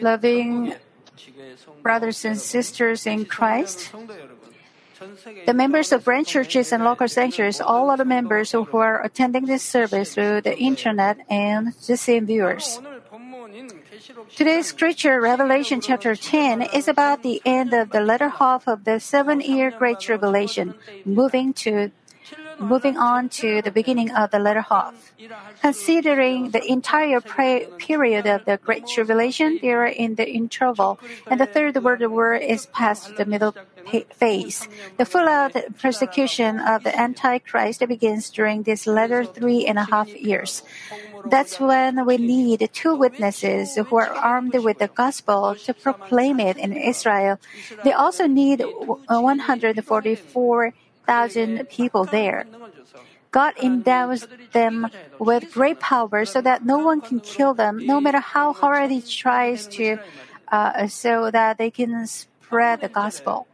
Loving brothers and sisters in Christ, the members of branch churches and local sanctuaries, all other members who are attending this service through the internet and the same viewers. Today's scripture, Revelation chapter 10, is about the end of the latter half of the seven-year Great Tribulation, moving to moving on to the beginning of the latter half. Considering the entire pra- period of the Great Tribulation, they are in the interval, and the Third World War is past the middle phase. The full-out persecution of the Antichrist begins during these latter three and a half years. That's when we need two witnesses who are armed with the gospel to proclaim it in Israel. They also need 144,000 people there. God endows them with great power so that no one can kill them, no matter how hard he tries to, uh, so that they can spread the gospel.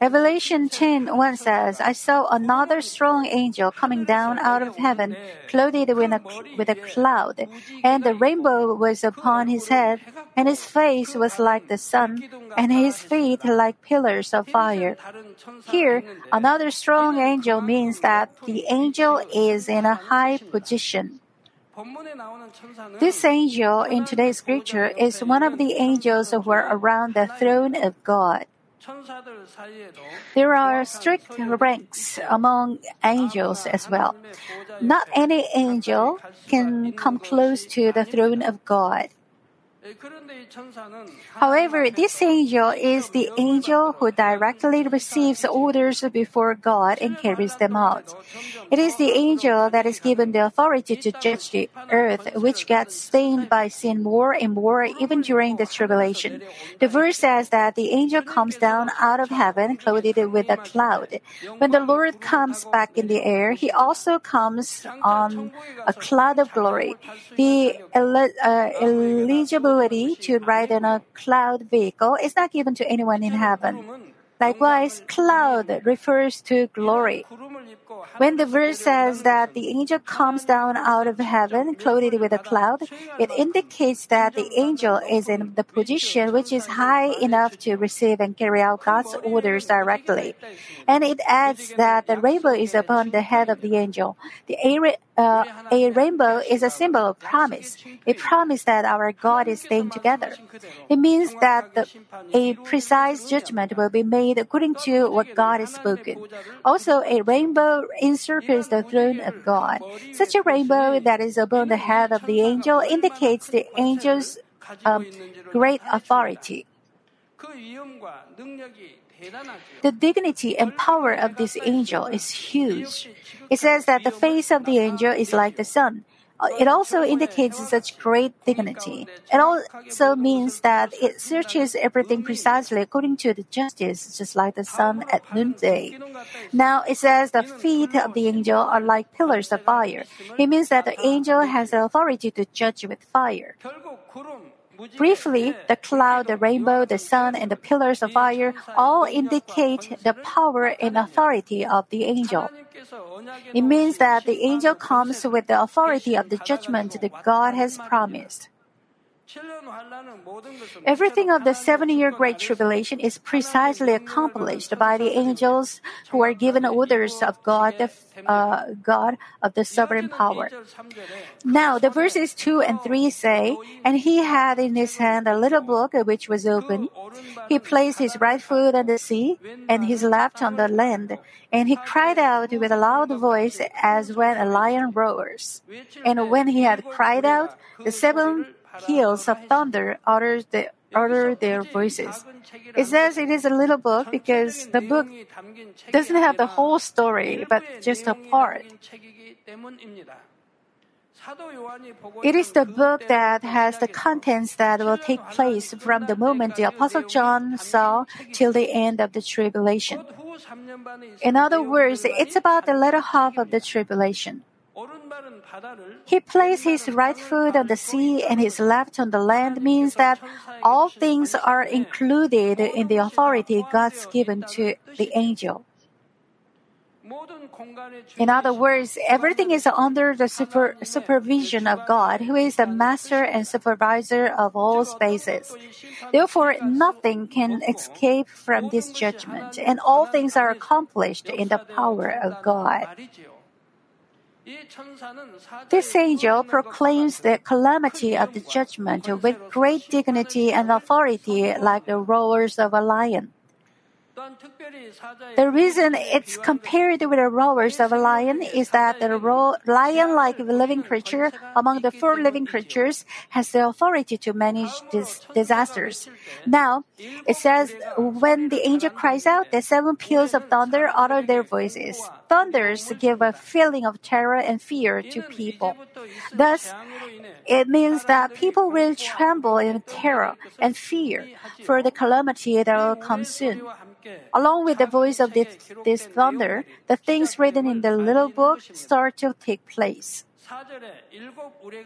Revelation 10 1 says, I saw another strong angel coming down out of heaven, clothed with a, with a cloud, and the rainbow was upon his head, and his face was like the sun, and his feet like pillars of fire. Here, another strong angel means that the angel is in a high position. This angel in today's scripture is one of the angels who are around the throne of God. There are strict ranks among angels as well. Not any angel can come close to the throne of God. However, this angel is the angel who directly receives orders before God and carries them out. It is the angel that is given the authority to judge the earth, which gets stained by sin more and more even during the tribulation. The verse says that the angel comes down out of heaven clothed with a cloud. When the Lord comes back in the air, he also comes on a cloud of glory. The uh, eligibility to ride in a cloud vehicle is not given to anyone in heaven. Likewise, cloud refers to glory. When the verse says that the angel comes down out of heaven clothed with a cloud, it indicates that the angel is in the position which is high enough to receive and carry out God's orders directly. And it adds that the rainbow is upon the head of the angel. The uh, a rainbow is a symbol of promise. A promise that our God is staying together. It means that the, a precise judgment will be made according to what God has spoken. Also, a rainbow encircles the throne of God. Such a rainbow that is above the head of the angel indicates the angel's um, great authority. The dignity and power of this angel is huge. It says that the face of the angel is like the sun. Uh, it also indicates such great dignity. It also means that it searches everything precisely according to the justice, just like the sun at noonday. Now it says the feet of the angel are like pillars of fire. It means that the angel has the authority to judge with fire. Briefly, the cloud, the rainbow, the sun, and the pillars of fire all indicate the power and authority of the angel. It means that the angel comes with the authority of the judgment that God has promised. Everything of the seven year Great Tribulation is precisely accomplished by the angels who are given orders of God, the uh, God of the sovereign power. Now, the verses 2 and 3 say, And he had in his hand a little book which was open. He placed his right foot on the sea and his left on the land. And he cried out with a loud voice as when a lion roars. And when he had cried out, the seven peals of thunder utter, the, utter their voices. It says it is a little book because the book doesn't have the whole story, but just a part. It is the book that has the contents that will take place from the moment the Apostle John saw till the end of the tribulation. In other words, it's about the latter half of the tribulation. He placed his right foot on the sea and his left on the land means that all things are included in the authority God's given to the angel. In other words, everything is under the super, supervision of God, who is the master and supervisor of all spaces. Therefore, nothing can escape from this judgment, and all things are accomplished in the power of God. This angel proclaims the calamity of the judgment with great dignity and authority, like the roars of a lion. The reason it's compared with the roars of a lion is that the lion, like living creature among the four living creatures, has the authority to manage these disasters. Now, it says, when the angel cries out, the seven peals of thunder utter their voices. Thunders give a feeling of terror and fear to people. Thus, it means that people will tremble in terror and fear for the calamity that will come soon. Along with the voice of this, this thunder, the things written in the little book start to take place.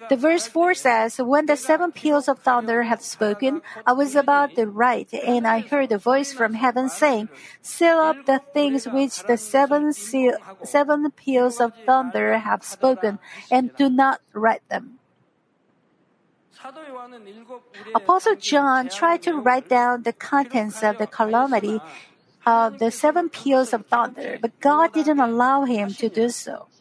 The verse 4 says, When the seven peals of thunder had spoken, I was about to write, and I heard a voice from heaven saying, Seal up the things which the seven, seal, seven peals of thunder have spoken, and do not write them. Apostle John tried to write down the contents of the calamity of the seven peals of thunder, but God didn't allow him to do so.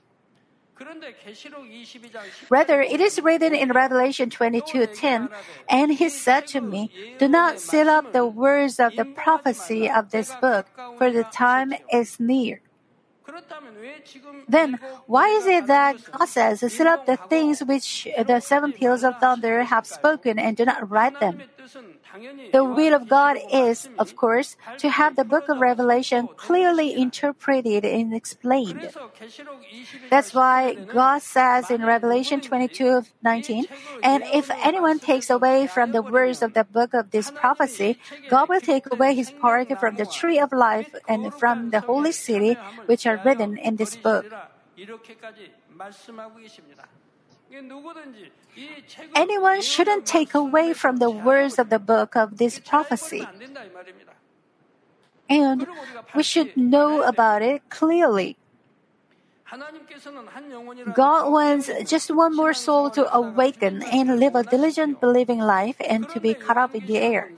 Rather, it is written in Revelation 22:10, and he said to me, "Do not seal up the words of the prophecy of this book, for the time is near." Then, why is it that God says, "Seal up the things which the seven peals of thunder have spoken, and do not write them"? The will of God is, of course, to have the book of Revelation clearly interpreted and explained. That's why God says in Revelation 22 19, and if anyone takes away from the words of the book of this prophecy, God will take away his part from the tree of life and from the holy city which are written in this book. Anyone shouldn't take away from the words of the book of this prophecy. And we should know about it clearly. God wants just one more soul to awaken and live a diligent believing life and to be caught up in the air.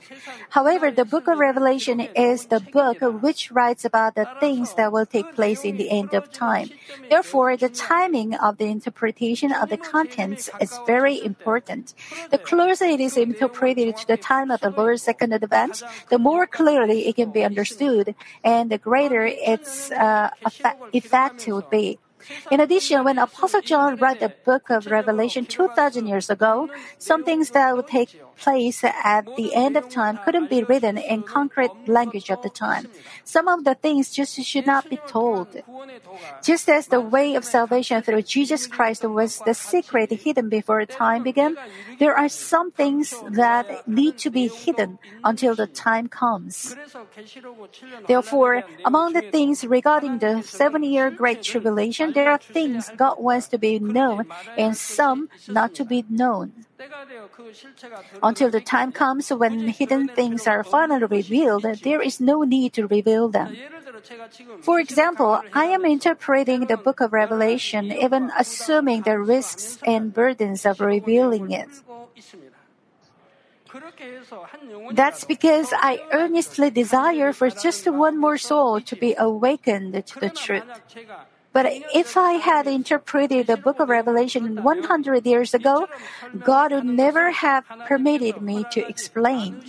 However, the book of Revelation is the book which writes about the things that will take place in the end of time. Therefore, the timing of the interpretation of the contents is very important. The closer it is interpreted to the time of the Lord's second advent, the more clearly it can be understood and the greater its uh, effect will be. In addition, when Apostle John wrote the book of Revelation 2,000 years ago, some things that would take place at the end of time couldn't be written in concrete language at the time. Some of the things just should not be told. Just as the way of salvation through Jesus Christ was the secret hidden before time began, there are some things that need to be hidden until the time comes. Therefore, among the things regarding the seven year Great Tribulation, there are things God wants to be known and some not to be known. Until the time comes when hidden things are finally revealed, there is no need to reveal them. For example, I am interpreting the book of Revelation even assuming the risks and burdens of revealing it. That's because I earnestly desire for just one more soul to be awakened to the truth. But if I had interpreted the book of Revelation 100 years ago, God would never have permitted me to explain.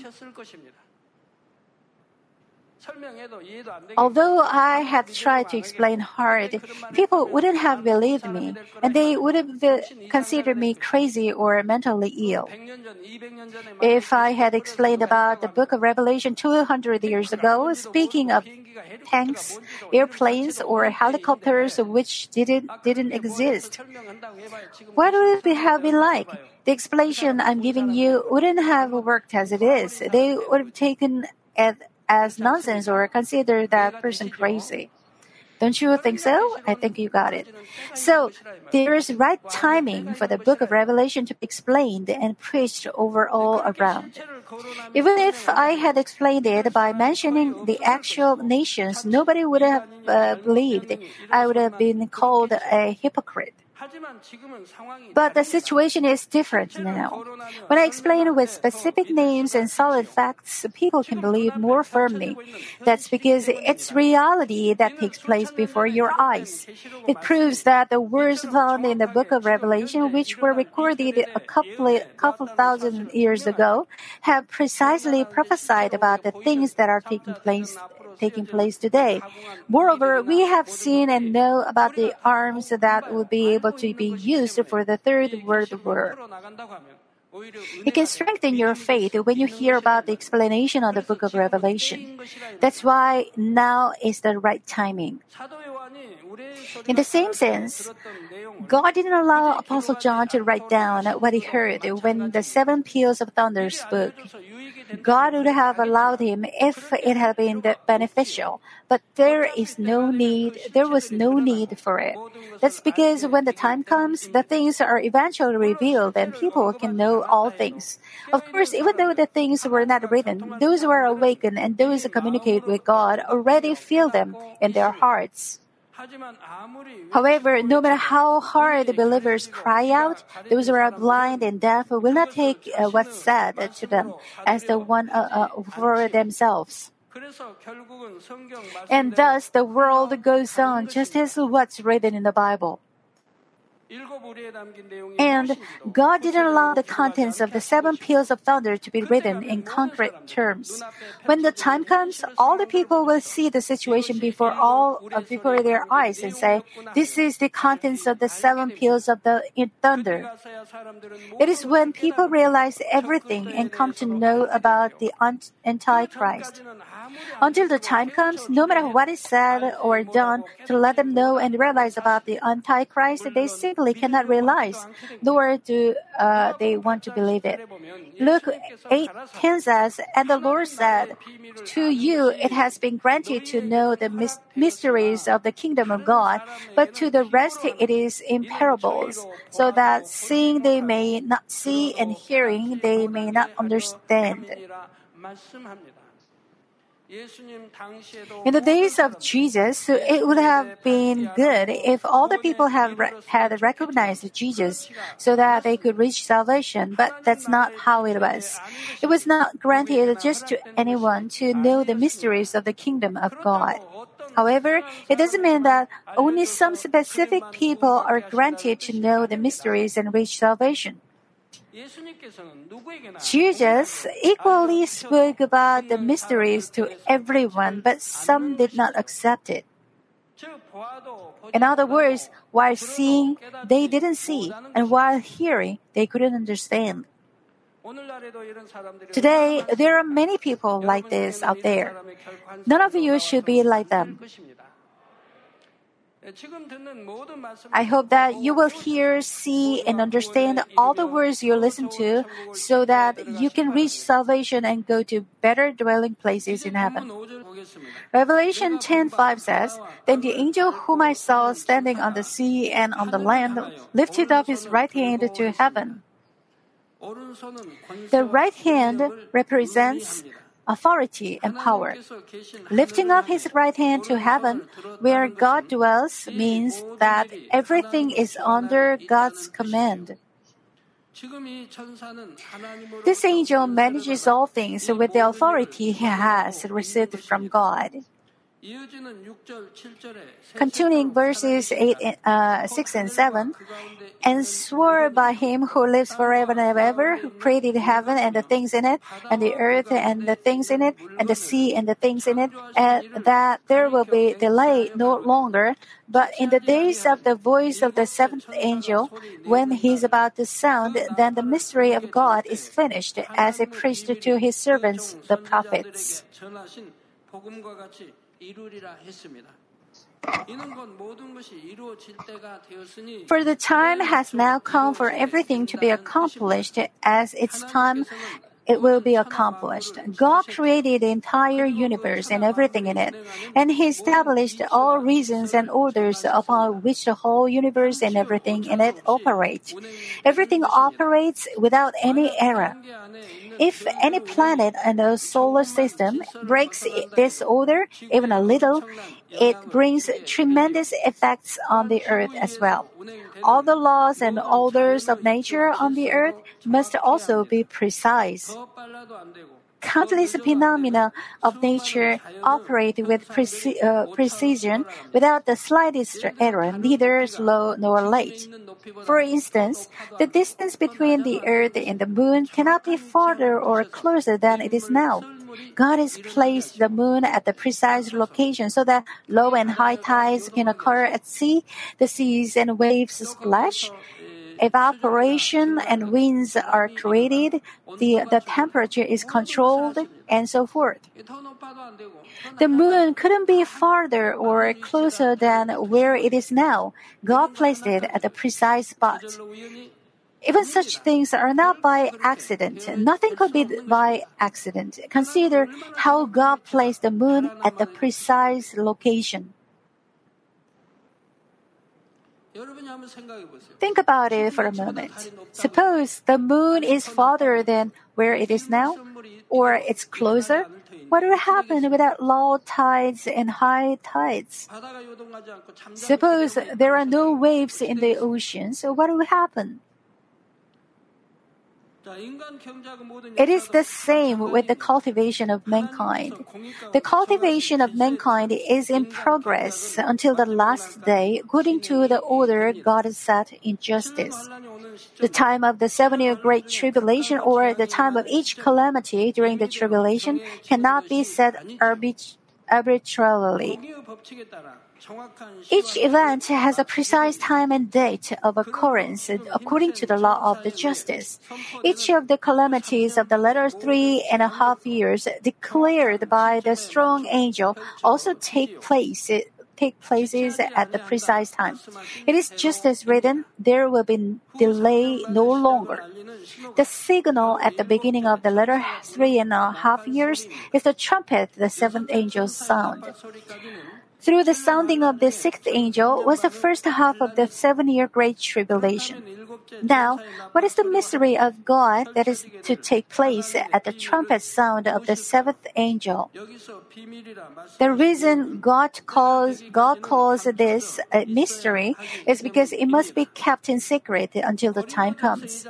Although I had tried to explain hard, people wouldn't have believed me, and they would have considered me crazy or mentally ill. If I had explained about the book of Revelation 200 years ago, speaking of tanks, airplanes, or helicopters which didn't, didn't exist, what would it have been like? The explanation I'm giving you wouldn't have worked as it is. They would have taken it as nonsense or consider that person crazy. Don't you think so? I think you got it. So, there is right timing for the book of Revelation to be explained and preached over all around. Even if I had explained it by mentioning the actual nations, nobody would have uh, believed. I would have been called a hypocrite. But the situation is different now. When I explain with specific names and solid facts, people can believe more firmly. That's because it's reality that takes place before your eyes. It proves that the words found in the book of Revelation, which were recorded a couple, couple thousand years ago, have precisely prophesied about the things that are taking place taking place today. Moreover, we have seen and know about the arms that will be able to be used for the third world war. It can strengthen your faith when you hear about the explanation of the book of Revelation. That's why now is the right timing. In the same sense, God didn't allow Apostle John to write down what he heard when the seven peals of thunder spoke. God would have allowed him if it had been beneficial, but there is no need, there was no need for it. That's because when the time comes, the things are eventually revealed and people can know all things. Of course, even though the things were not written, those who are awakened and those who communicate with God already feel them in their hearts. However, no matter how hard the believers cry out, those who are blind and deaf will not take uh, what's said to them as the one uh, uh, for themselves. And thus the world goes on just as what's written in the Bible. And God didn't allow the contents of the seven peals of thunder to be written in concrete terms. When the time comes, all the people will see the situation before all uh, before their eyes and say, "This is the contents of the seven peals of the thunder." It is when people realize everything and come to know about the Antichrist. Until the time comes, no matter what is said or done to let them know and realize about the Antichrist, they simply cannot realize, nor do uh, they want to believe it. Luke 8 10 says, And the Lord said, To you it has been granted to know the mysteries of the kingdom of God, but to the rest it is in parables, so that seeing they may not see and hearing they may not understand. In the days of Jesus, it would have been good if all the people have re- had recognized Jesus so that they could reach salvation, but that's not how it was. It was not granted just to anyone to know the mysteries of the kingdom of God. However, it doesn't mean that only some specific people are granted to know the mysteries and reach salvation. Jesus equally spoke about the mysteries to everyone, but some did not accept it. In other words, while seeing, they didn't see, and while hearing, they couldn't understand. Today, there are many people like this out there. None of you should be like them. I hope that you will hear, see, and understand all the words you listen to so that you can reach salvation and go to better dwelling places in heaven. Revelation 10:5 says, Then the angel whom I saw standing on the sea and on the land lifted up his right hand to heaven. The right hand represents authority and power. Lifting up his right hand to heaven, where God dwells, means that everything is under God's command. This angel manages all things with the authority he has received from God. Continuing verses 8, uh, 6 and 7, and swore by him who lives forever and ever, who created heaven and the things in it, and the earth and the things in it, and the sea and the things in it, and that there will be delay no longer, but in the days of the voice of the seventh angel, when he is about to sound, then the mystery of God is finished, as he preached to his servants, the prophets. For the time has now come for everything to be accomplished as its time it will be accomplished. God created the entire universe and everything in it, and He established all reasons and orders upon which the whole universe and everything in it operate. Everything operates without any error. If any planet in the solar system breaks this order even a little, it brings tremendous effects on the earth as well. All the laws and orders of nature on the earth must also be precise. Countless phenomena of nature operate with preci- uh, precision without the slightest error, neither slow nor late. For instance, the distance between the earth and the moon cannot be farther or closer than it is now. God has placed the moon at the precise location so that low and high tides can occur at sea, the seas and waves splash, evaporation and winds are created, the, the temperature is controlled, and so forth. The moon couldn't be farther or closer than where it is now. God placed it at the precise spot. Even such things are not by accident. Nothing could be by accident. Consider how God placed the moon at the precise location. Think about it for a moment. Suppose the moon is farther than where it is now, or it's closer. What will happen without low tides and high tides? Suppose there are no waves in the ocean, so what will happen? It is the same with the cultivation of mankind. The cultivation of mankind is in progress until the last day, according to the order God has set in justice. The time of the seven year great tribulation or the time of each calamity during the tribulation cannot be set arbit- arbitrarily. Each event has a precise time and date of occurrence according to the law of the justice. Each of the calamities of the latter three and a half years declared by the strong angel also take place take places at the precise time. It is just as written, there will be delay no longer. The signal at the beginning of the latter three and a half years is the trumpet the seventh angel's sound. Through the sounding of the sixth angel was the first half of the seven year great tribulation. Now, what is the mystery of God that is to take place at the trumpet sound of the seventh angel? The reason God calls, God calls this a mystery is because it must be kept in secret until the time comes.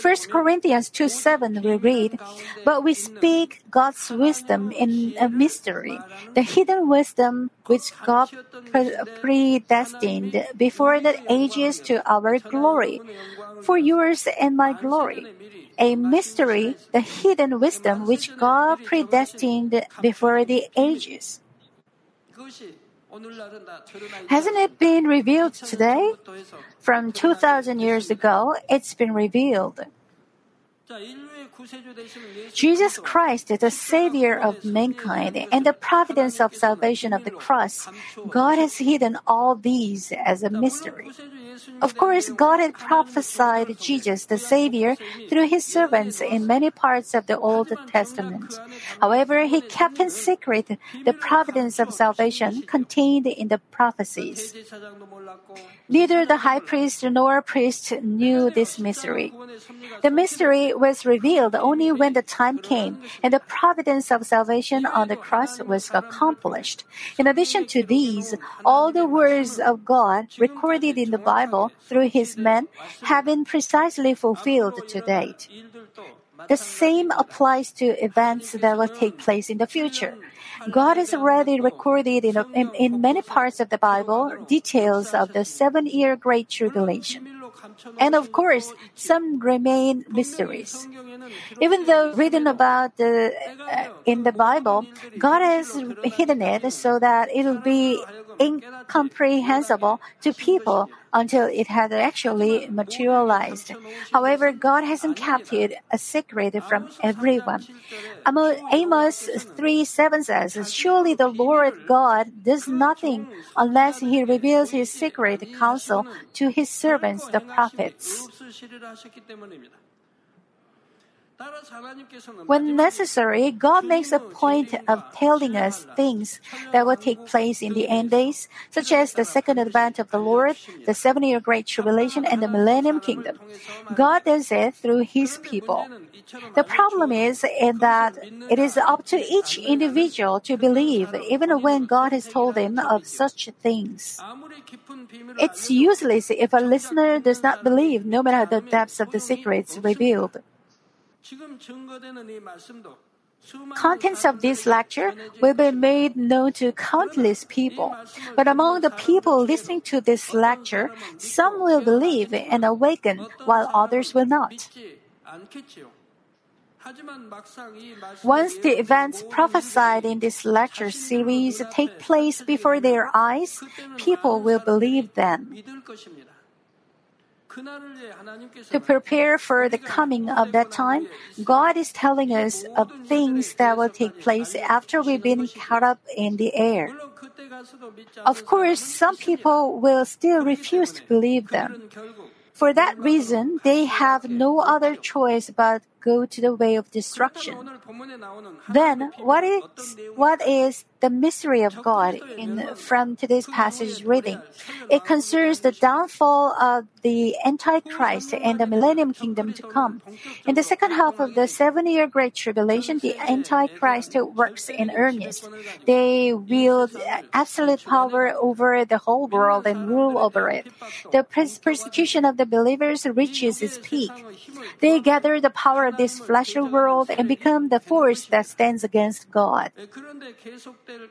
1 Corinthians 2 7 we read, But we speak God's wisdom in a mystery, the hidden wisdom which God predestined before the ages to our glory, for yours and my glory. A mystery, the hidden wisdom which God predestined before the ages. Hasn't it been revealed today? From 2000 years ago, it's been revealed. Jesus Christ is the Savior of mankind and the providence of salvation of the cross. God has hidden all these as a mystery. Of course, God had prophesied Jesus, the Savior, through his servants in many parts of the Old Testament. However, he kept in secret the providence of salvation contained in the prophecies. Neither the high priest nor priest knew this mystery. The mystery was revealed only when the time came and the providence of salvation on the cross was accomplished. In addition to these, all the words of God recorded in the Bible through his men have been precisely fulfilled to date. The same applies to events that will take place in the future. God has already recorded in, in, in many parts of the Bible details of the seven year Great Tribulation. And of course, some remain mysteries. Even though written about the, uh, in the Bible, God has hidden it so that it will be incomprehensible to people until it has actually materialized. However, God hasn't kept it a secret from everyone. Amos 3 7 says, Surely the Lord God does nothing unless he reveals his secret counsel to his servants, the prophets. When necessary, God makes a point of telling us things that will take place in the end days, such as the second advent of the Lord, the seven year Great Tribulation, and the Millennium Kingdom. God does it through His people. The problem is in that it is up to each individual to believe, even when God has told them of such things. It's useless if a listener does not believe, no matter the depths of the secrets revealed. Contents of this lecture will be made known to countless people. But among the people listening to this lecture, some will believe and awaken, while others will not. Once the events prophesied in this lecture series take place before their eyes, people will believe them. To prepare for the coming of that time, God is telling us of things that will take place after we've been caught up in the air. Of course, some people will still refuse to believe them. For that reason, they have no other choice but go to the way of destruction. Then, what is, what is the mystery of God in, from today's passage reading? It concerns the downfall of the Antichrist and the Millennium Kingdom to come. In the second half of the seven year Great Tribulation, the Antichrist works in earnest. They wield absolute power over the whole world and rule over it. The persecution of the believers reaches its peak. They gather the power of this fleshly world and become the force that stands against God.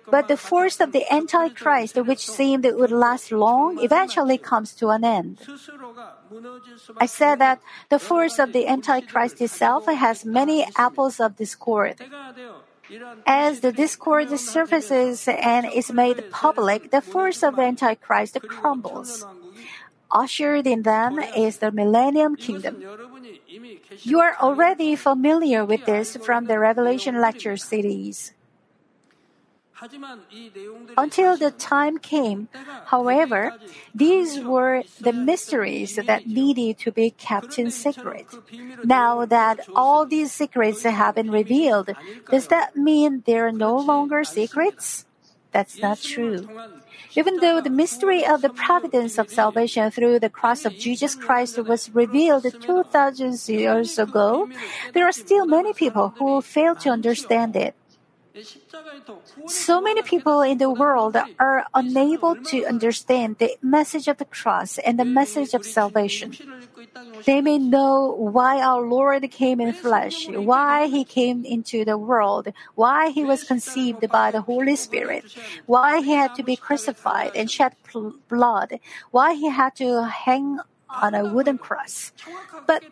But the force of the Antichrist, which seemed it would last long, eventually comes to an end. I said that the force of the Antichrist itself has many apples of discord. As the discord surfaces and is made public, the force of the Antichrist crumbles. Ushered in them is the Millennium Kingdom. You are already familiar with this from the Revelation lecture series. Until the time came, however, these were the mysteries that needed to be kept in secret. Now that all these secrets have been revealed, does that mean they are no longer secrets? That's not true. Even though the mystery of the providence of salvation through the cross of Jesus Christ was revealed 2,000 years ago, there are still many people who fail to understand it. So many people in the world are unable to understand the message of the cross and the message of salvation. They may know why our Lord came in flesh, why he came into the world, why he was conceived by the Holy Spirit, why he had to be crucified and shed blood, why he had to hang on a wooden cross. But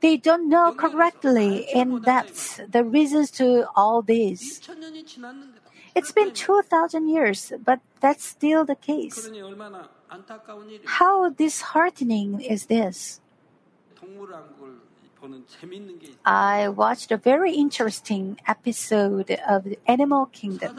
they don't know correctly in depth the reasons to all this. It's been 2,000 years, but that's still the case. How disheartening is this? I watched a very interesting episode of the Animal Kingdom.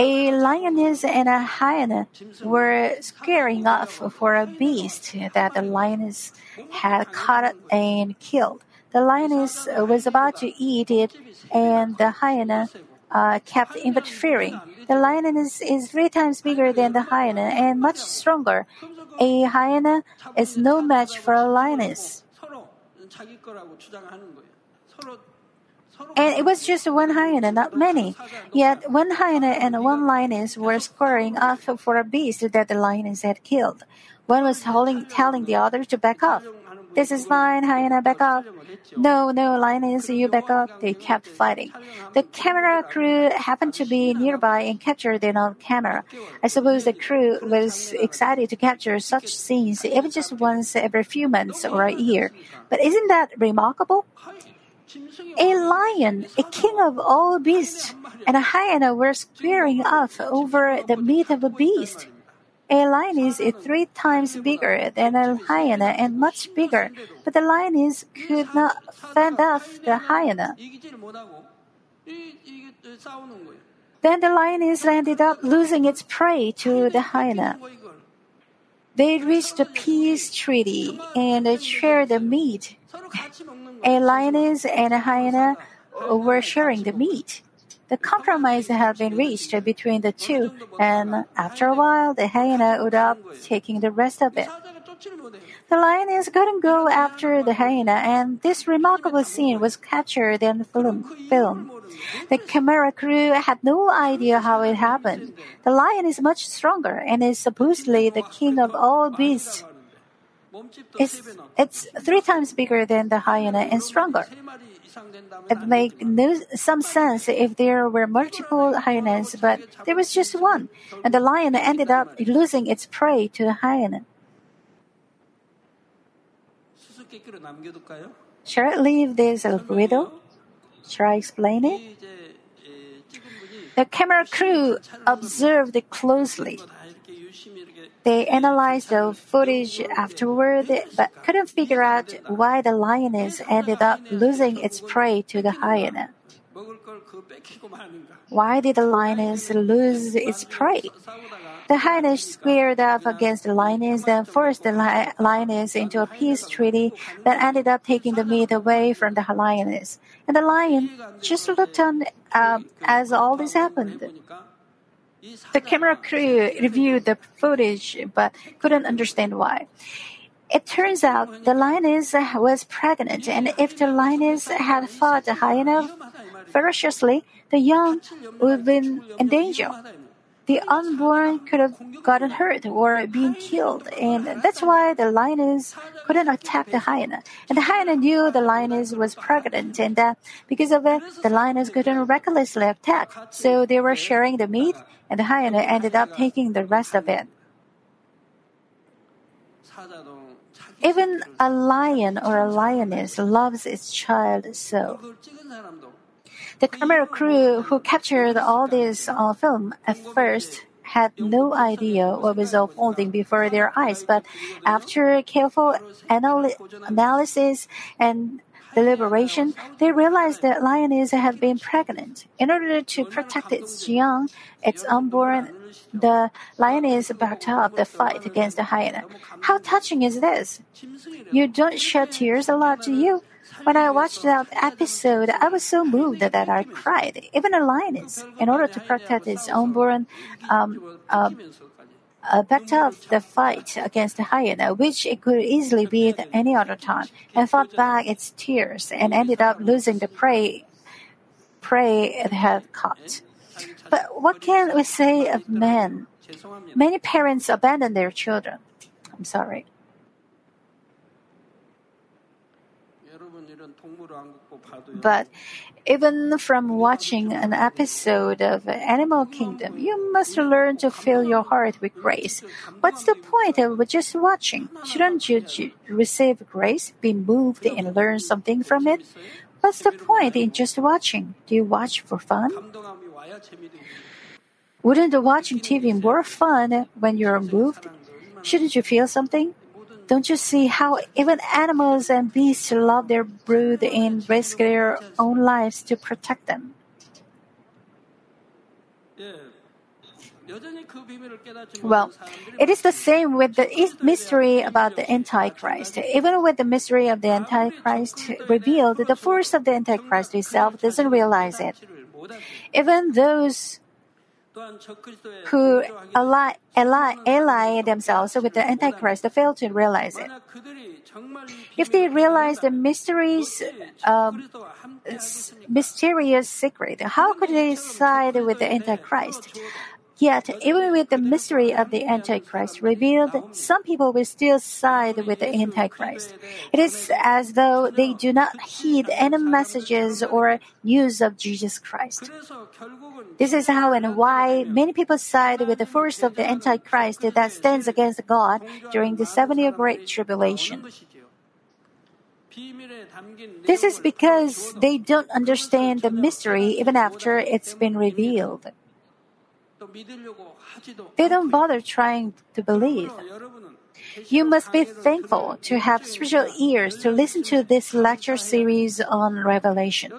A lioness and a hyena were squaring off for a beast that the lioness had caught and killed. The lioness was about to eat it, and the hyena uh, kept interfering. The lioness is three times bigger than the hyena and much stronger. A hyena is no match for a lioness. And it was just one hyena, not many. Yet one hyena and one lioness were squaring off for a beast that the lioness had killed. One was telling, telling the other to back off. This is mine, hyena, back up. No, no, lioness, you back up. They kept fighting. The camera crew happened to be nearby and captured it on camera. I suppose the crew was excited to capture such scenes even just once every few months or a year. But isn't that remarkable? A lion, a king of all beasts, and a hyena were squaring off over the meat of a beast. A lioness is three times bigger than a hyena and much bigger, but the lioness could not fend off the hyena. Then the lioness ended up losing its prey to the hyena. They reached a peace treaty and shared the meat. A lioness and a hyena were sharing the meat. The compromise had been reached between the two, and after a while, the hyena would up taking the rest of it. The lioness couldn't go after the hyena, and this remarkable scene was captured in film. film. The camera crew had no idea how it happened. The lion is much stronger and is supposedly the king of all beasts. It's, it's three times bigger than the hyena and stronger. It makes no, some sense if there were multiple hyenas, but there was just one, and the lion ended up losing its prey to the hyena. Shall I leave this a riddle? Shall I explain it? The camera crew observed it closely. They analyzed the footage afterward, but couldn't figure out why the lioness ended up losing its prey to the hyena. Why did the lioness lose its prey? The hyenas squared up against the lioness, then forced the li- lioness into a peace treaty that ended up taking the meat away from the lioness. And the lion just looked on um, as all this happened. The camera crew reviewed the footage but couldn't understand why. It turns out the lioness was pregnant, and if the lioness had fought the hyena ferociously, the young would have been in danger. The unborn could have gotten hurt or been killed, and that's why the lioness couldn't attack the hyena. And the hyena knew the lioness was pregnant, and that because of it, the lioness couldn't recklessly attack. So they were sharing the meat, and hyena ended up taking the rest of it. Even a lion or a lioness loves its child so. The camera crew who captured all this on film at first had no idea what was unfolding before their eyes, but after careful anal- analysis and deliberation, they realized that lioness had been pregnant. In order to protect its young, its unborn, the lioness backed up the fight against the hyena. How touching is this? You don't shed tears a lot, do you? When I watched that episode, I was so moved that I cried. Even a lioness, in order to protect its unborn, um, uh, backed up the fight against the hyena, which it could easily be at any other time, and fought back its tears and ended up losing the prey prey it had caught. But what can we say of men? Many parents abandon their children. I'm sorry. But even from watching an episode of Animal Kingdom, you must learn to fill your heart with grace. What's the point of just watching? Shouldn't you receive grace, be moved, and learn something from it? What's the point in just watching? Do you watch for fun? Wouldn't watching TV more fun when you're moved? Shouldn't you feel something? Don't you see how even animals and beasts love their brood and risk their own lives to protect them? Well, it is the same with the mystery about the Antichrist. Even with the mystery of the Antichrist revealed, the force of the Antichrist itself doesn't realize it. Even those who ally, ally, ally themselves with the Antichrist fail to realize it. If they realize the mysteries, um, mysterious secret, how could they side with the Antichrist? Yet, even with the mystery of the Antichrist revealed, some people will still side with the Antichrist. It is as though they do not heed any messages or news of Jesus Christ. This is how and why many people side with the force of the Antichrist that stands against God during the seven year Great Tribulation. This is because they don't understand the mystery even after it's been revealed. They don't bother trying to believe. You must be thankful to have spiritual ears to listen to this lecture series on Revelation.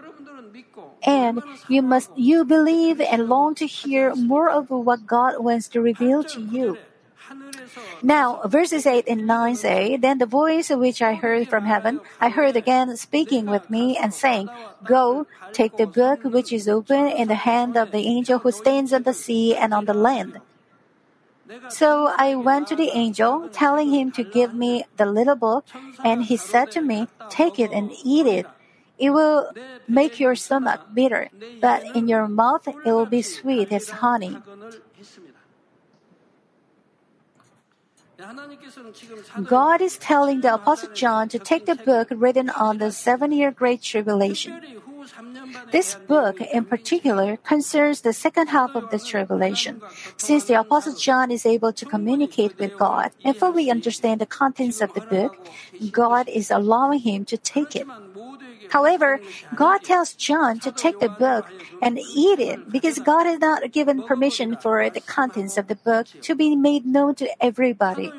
And you must you believe and long to hear more of what God wants to reveal to you. Now, verses 8 and 9 say, Then the voice which I heard from heaven, I heard again speaking with me and saying, Go, take the book which is open in the hand of the angel who stands on the sea and on the land. So I went to the angel, telling him to give me the little book, and he said to me, Take it and eat it. It will make your stomach bitter, but in your mouth it will be sweet as honey. God is telling the Apostle John to take the book written on the seven year Great Tribulation. This book, in particular, concerns the second half of the tribulation. Since the Apostle John is able to communicate with God and fully understand the contents of the book, God is allowing him to take it. However, God tells John to take the book and eat it because God has not given permission for the contents of the book to be made known to everybody.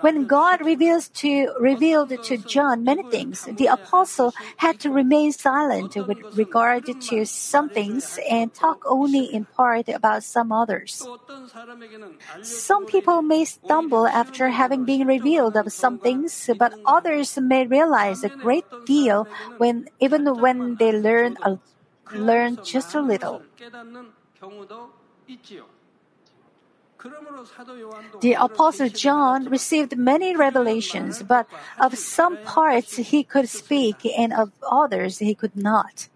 When God reveals to, revealed to John many things, the apostle had to remain silent with regard to some things and talk only in part about some others. Some people may stumble after having been revealed of some things, but others may realize a great deal when even when they learn a, learn just a little. The Apostle John received many revelations, but of some parts he could speak and of others he could not.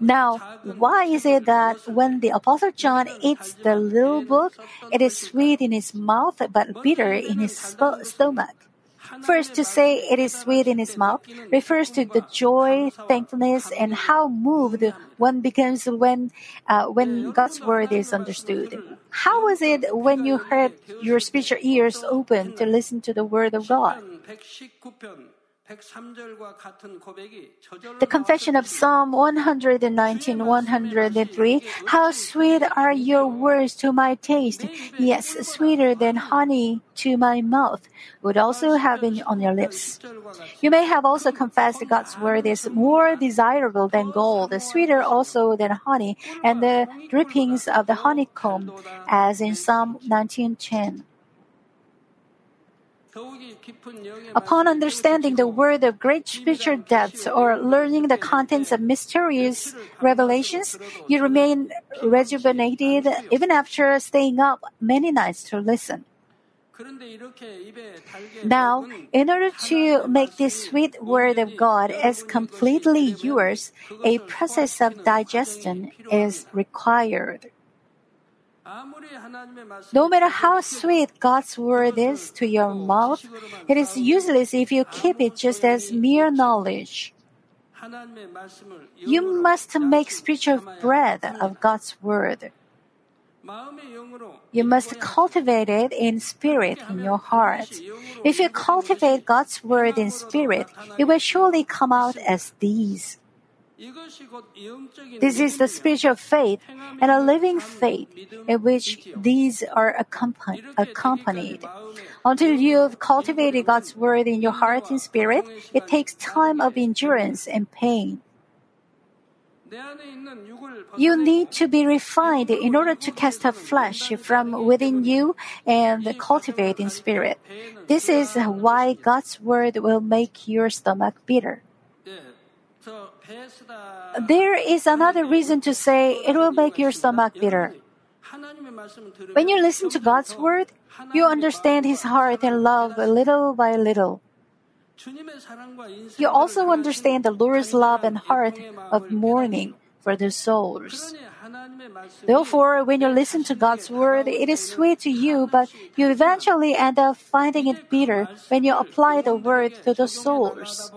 Now, why is it that when the Apostle John eats the little book, it is sweet in his mouth but bitter in his stomach? First, to say it is sweet in his mouth refers to the joy, thankfulness, and how moved one becomes when, uh, when God's word is understood. How was it when you heard your spiritual ears open to listen to the word of God? The confession of Psalm 119, 103, How sweet are your words to my taste, yes, sweeter than honey to my mouth, would also have been on your lips. You may have also confessed God's word is more desirable than gold, sweeter also than honey, and the drippings of the honeycomb, as in Psalm 19:10. Upon understanding the word of great spiritual depths or learning the contents of mysterious revelations, you remain rejuvenated even after staying up many nights to listen. Now, in order to make this sweet word of God as completely yours, a process of digestion is required. No matter how sweet God's word is to your mouth, it is useless if you keep it just as mere knowledge. You must make spiritual bread of God's word. You must cultivate it in spirit in your heart. If you cultivate God's word in spirit, it will surely come out as these. This is the spiritual faith and a living faith in which these are accompanied. Until you have cultivated God's word in your heart and spirit, it takes time of endurance and pain. You need to be refined in order to cast off flesh from within you and cultivate in spirit. This is why God's word will make your stomach bitter. There is another reason to say it will make your stomach bitter. When you listen to God's word, you understand His heart and love little by little. You also understand the Lord's love and heart of mourning for the souls. Therefore, when you listen to God's word, it is sweet to you, but you eventually end up finding it bitter when you apply the word to the souls.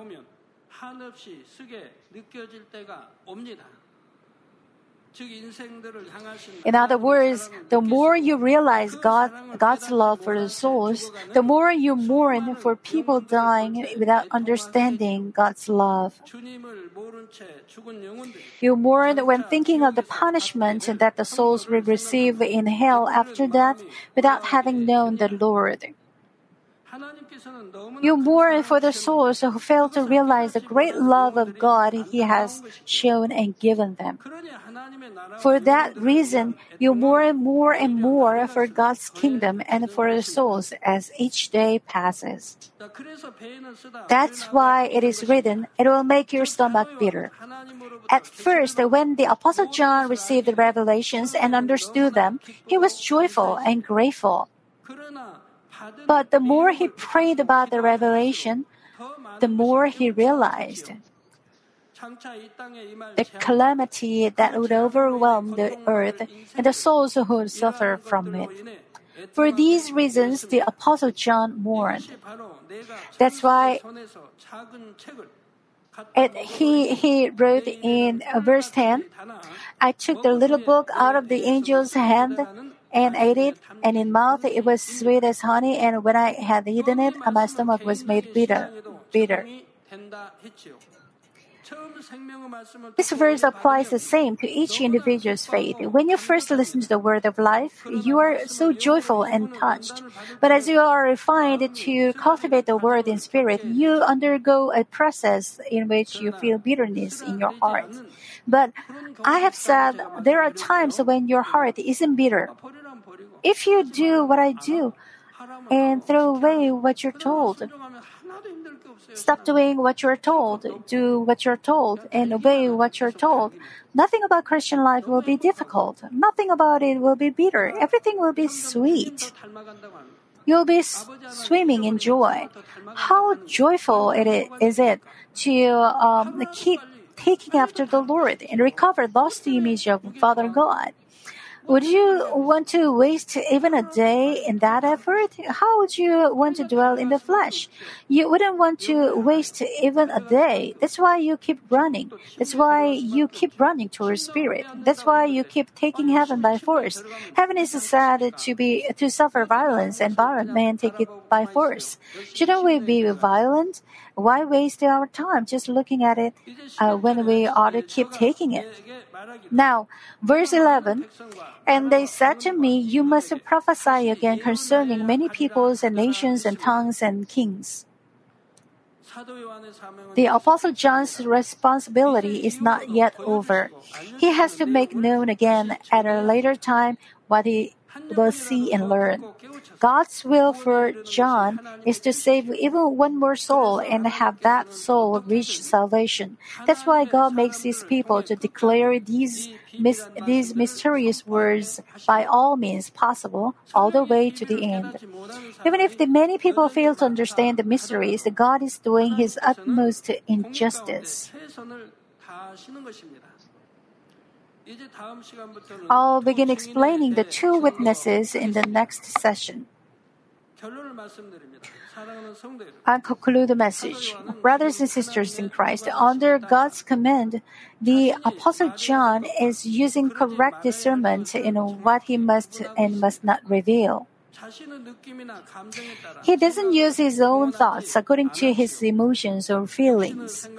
In other words, the more you realize God, God's love for the souls, the more you mourn for people dying without understanding God's love. You mourn when thinking of the punishment that the souls will receive in hell after death without having known the Lord. You mourn for the souls who fail to realize the great love of God He has shown and given them. For that reason, you mourn more and more for God's kingdom and for the souls as each day passes. That's why it is written, it will make your stomach bitter. At first, when the Apostle John received the revelations and understood them, he was joyful and grateful. But the more he prayed about the revelation, the more he realized the calamity that would overwhelm the earth and the souls who would suffer from it. For these reasons, the Apostle John mourned. That's why it, he, he wrote in verse 10 I took the little book out of the angel's hand and ate it, and in mouth it was sweet as honey, and when I had eaten it, my stomach was made bitter. bitter. This verse applies the same to each individual's faith. When you first listen to the word of life, you are so joyful and touched. But as you are refined to cultivate the word in spirit, you undergo a process in which you feel bitterness in your heart. But I have said there are times when your heart isn't bitter. If you do what I do and throw away what you're told, Stop doing what you're told, do what you're told, and obey what you're told. Nothing about Christian life will be difficult. Nothing about it will be bitter. Everything will be sweet. You'll be swimming in joy. How joyful it is, is it to um, keep taking after the Lord and recover lost image of Father God. Would you want to waste even a day in that effort? How would you want to dwell in the flesh? You wouldn't want to waste even a day. That's why you keep running. That's why you keep running towards spirit. That's why you keep taking heaven by force. Heaven is said to be to suffer violence, and violent men take it by force. Shouldn't we be violent? Why waste our time just looking at it uh, when we ought to keep taking it? Now, verse 11 And they said to me, You must prophesy again concerning many peoples and nations and tongues and kings. The Apostle John's responsibility is not yet over. He has to make known again at a later time what he will see and learn. God's will for John is to save even one more soul and have that soul reach salvation. That's why God makes his people to declare these these mysterious words by all means possible all the way to the end. Even if the many people fail to understand the mysteries, God is doing his utmost in justice. I'll begin explaining the two witnesses in the next session. I conclude the message. Brothers and sisters in Christ, under God's command, the Apostle John is using correct discernment in what he must and must not reveal. He doesn't use his own thoughts according to his emotions or feelings.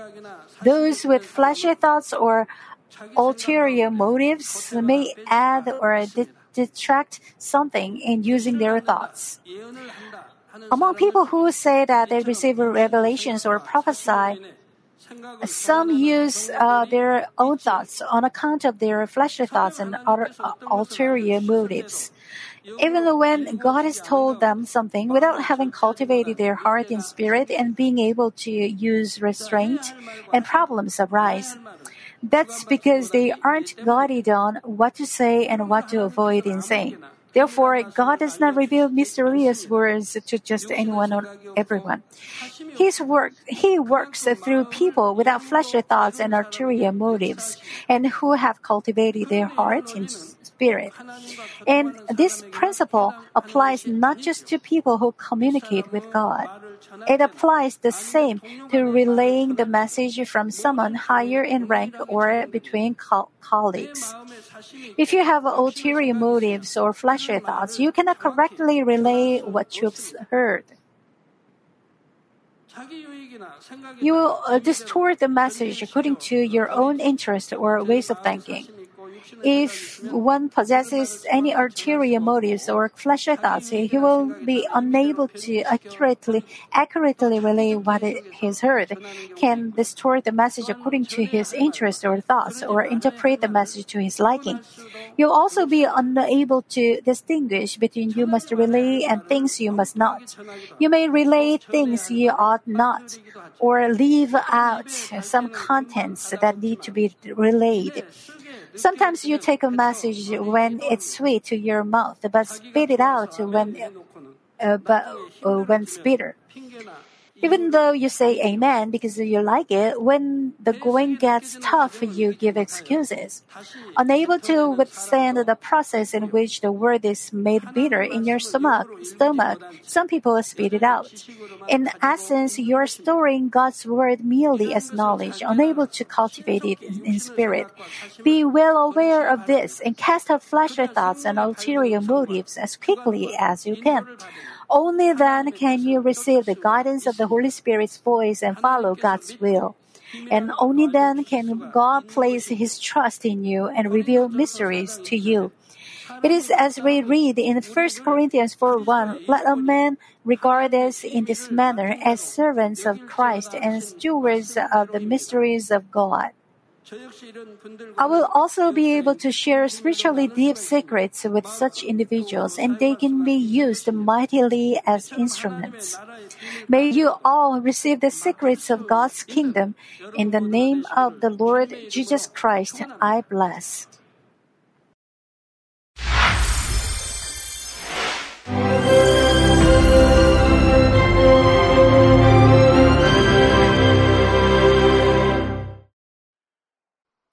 Those with fleshy thoughts or ulterior motives may add or detract something in using their thoughts. Among people who say that they receive revelations or prophesy, some use uh, their own thoughts on account of their fleshly thoughts and other, uh, ulterior motives. Even when God has told them something without having cultivated their heart and spirit and being able to use restraint, and problems arise. That's because they aren't guided on what to say and what to avoid in saying. Therefore, God does not reveal mysterious words to just anyone or everyone. His work, He works through people without fleshly thoughts and ulterior motives, and who have cultivated their heart in spirit. And this principle applies not just to people who communicate with God. It applies the same to relaying the message from someone higher in rank or between co- colleagues. If you have ulterior motives or fleshly thoughts, you cannot correctly relay what you've heard. You will uh, distort the message according to your own interest or ways of thinking. If one possesses any ulterior motives or fleshly thoughts, he will be unable to accurately accurately relay what he's heard, can distort the message according to his interest or thoughts, or interpret the message to his liking. You'll also be unable to distinguish between you must relay and things you must not. You may relay things you ought not, or leave out some contents that need to be relayed. Sometimes you take a message when it's sweet to your mouth, but spit it out when, uh, but, uh, when bitter. Even though you say amen because you like it, when the going gets tough, you give excuses. Unable to withstand the process in which the word is made bitter in your stomach, stomach, some people spit it out. In essence, you're storing God's word merely as knowledge, unable to cultivate it in, in spirit. Be well aware of this and cast out fleshly thoughts and ulterior motives as quickly as you can. Only then can you receive the guidance of the Holy Spirit's voice and follow God's will. And only then can God place His trust in you and reveal mysteries to you. It is as we read in 1 Corinthians 4 1, let a man regard us in this manner as servants of Christ and stewards of the mysteries of God. I will also be able to share spiritually deep secrets with such individuals, and they can be used mightily as instruments. May you all receive the secrets of God's kingdom. In the name of the Lord Jesus Christ, I bless.